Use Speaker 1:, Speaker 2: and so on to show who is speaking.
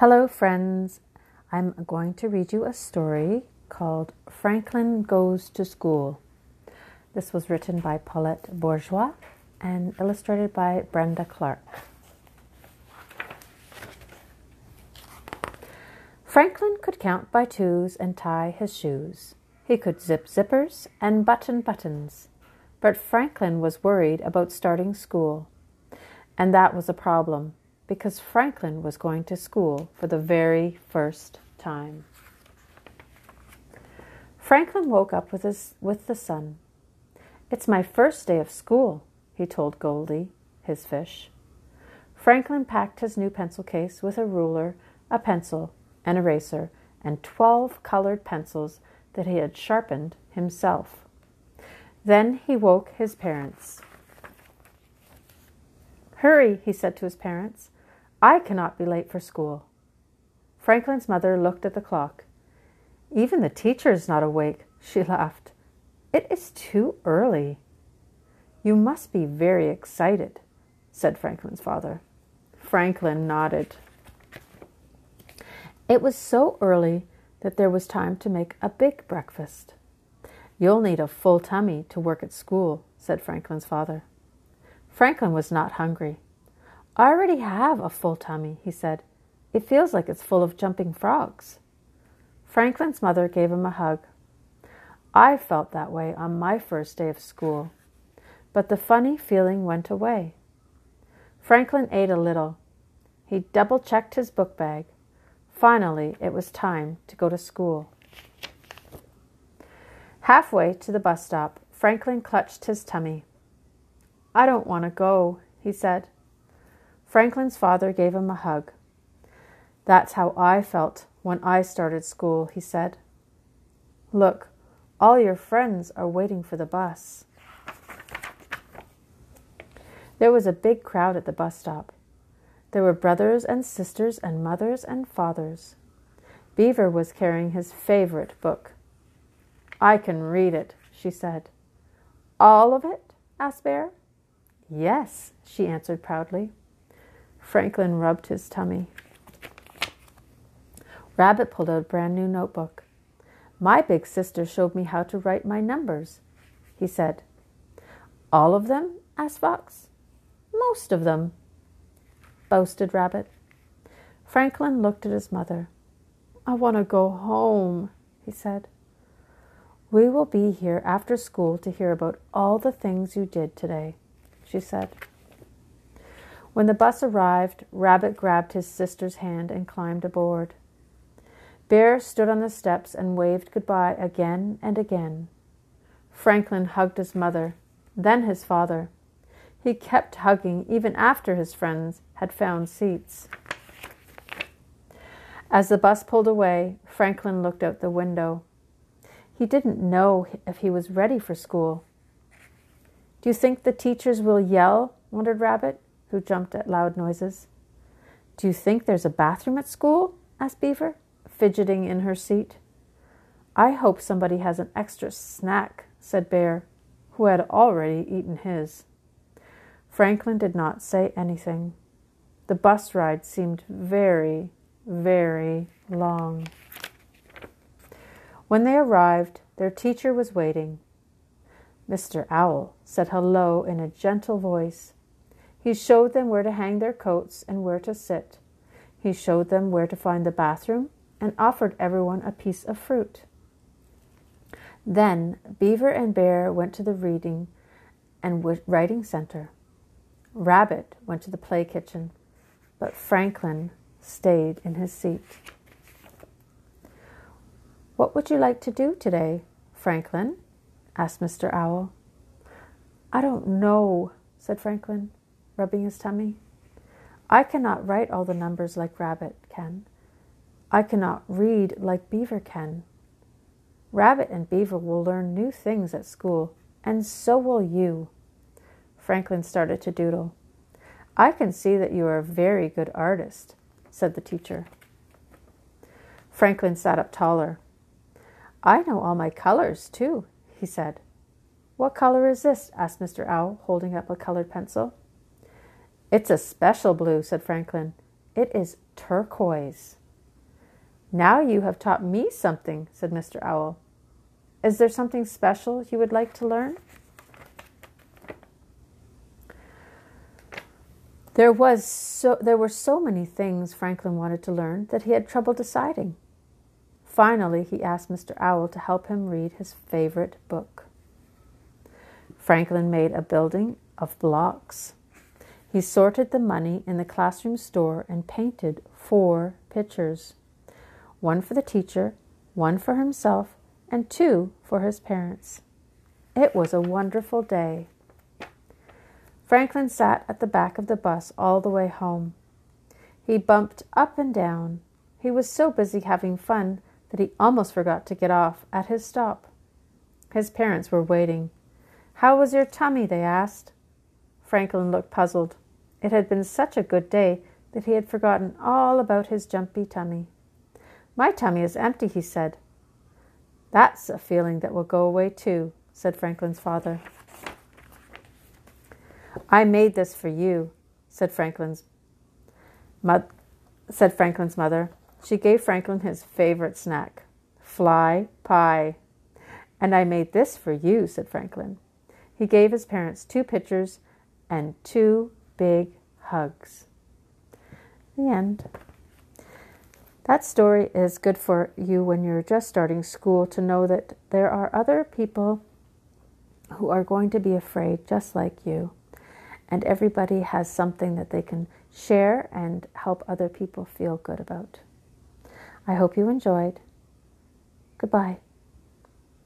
Speaker 1: Hello, friends. I'm going to read you a story called Franklin Goes to School. This was written by Paulette Bourgeois and illustrated by Brenda Clark. Franklin could count by twos and tie his shoes. He could zip zippers and button buttons. But Franklin was worried about starting school. And that was a problem because Franklin was going to school for the very first time. Franklin woke up with, his, with the sun. It's my first day of school, he told Goldie, his fish. Franklin packed his new pencil case with a ruler, a pencil, an eraser, and twelve colored pencils that he had sharpened himself. Then he woke his parents. Hurry, he said to his parents. I cannot be late for school. Franklin's mother looked at the clock. Even the teacher is not awake, she laughed. It is too early. You must be very excited, said Franklin's father. Franklin nodded. It was so early that there was time to make a big breakfast. You'll need a full tummy to work at school, said Franklin's father. Franklin was not hungry. I already have a full tummy, he said. It feels like it's full of jumping frogs. Franklin's mother gave him a hug. I felt that way on my first day of school, but the funny feeling went away. Franklin ate a little. He double checked his book bag. Finally, it was time to go to school. Halfway to the bus stop, Franklin clutched his tummy. I don't want to go, he said. Franklin's father gave him a hug. That's how I felt when I started school, he said. Look, all your friends are waiting for the bus. There was a big crowd at the bus stop. There were brothers and sisters and mothers and fathers. Beaver was carrying his favorite book. I can read it, she said. All of it? asked Bear. Yes, she answered proudly. Franklin rubbed his tummy. Rabbit pulled out a brand new notebook. My big sister showed me how to write my numbers, he said. All of them? asked Fox. Most of them, boasted Rabbit. Franklin looked at his mother. I want to go home, he said. We will be here after school to hear about all the things you did today, she said. When the bus arrived, Rabbit grabbed his sister's hand and climbed aboard. Bear stood on the steps and waved goodbye again and again. Franklin hugged his mother, then his father. He kept hugging even after his friends had found seats. As the bus pulled away, Franklin looked out the window. He didn't know if he was ready for school. Do you think the teachers will yell? wondered Rabbit who jumped at loud noises. Do you think there's a bathroom at school? asked Beaver, fidgeting in her seat. I hope somebody has an extra snack, said Bear, who had already eaten his. Franklin did not say anything. The bus ride seemed very, very long. When they arrived, their teacher was waiting. Mr. Owl said hello in a gentle voice he showed them where to hang their coats and where to sit. He showed them where to find the bathroom and offered everyone a piece of fruit. Then Beaver and Bear went to the reading and writing center. Rabbit went to the play kitchen, but Franklin stayed in his seat. What would you like to do today, Franklin? asked Mr. Owl. I don't know, said Franklin rubbing his tummy. I cannot write all the numbers like Rabbit can. I cannot read like Beaver can. Rabbit and Beaver will learn new things at school, and so will you. Franklin started to doodle. I can see that you are a very good artist, said the teacher. Franklin sat up taller. I know all my colors, too, he said. What color is this? asked Mr. Owl, holding up a colored pencil. It's a special blue, said Franklin. It is turquoise. Now you have taught me something, said Mr. Owl. Is there something special you would like to learn? There was so there were so many things Franklin wanted to learn that he had trouble deciding. Finally, he asked Mr. Owl to help him read his favorite book. Franklin made a building of blocks. He sorted the money in the classroom store and painted four pictures one for the teacher, one for himself, and two for his parents. It was a wonderful day. Franklin sat at the back of the bus all the way home. He bumped up and down. He was so busy having fun that he almost forgot to get off at his stop. His parents were waiting. How was your tummy? they asked. Franklin looked puzzled. It had been such a good day that he had forgotten all about his jumpy tummy. My tummy is empty, he said. That's a feeling that will go away too, said Franklin's father. I made this for you, said Franklin's mo- said Franklin's mother. She gave Franklin his favorite snack, fly pie. And I made this for you, said Franklin. He gave his parents two pictures and two big hugs. The end. That story is good for you when you're just starting school to know that there are other people who are going to be afraid just like you and everybody has something that they can share and help other people feel good about. I hope you enjoyed. Goodbye.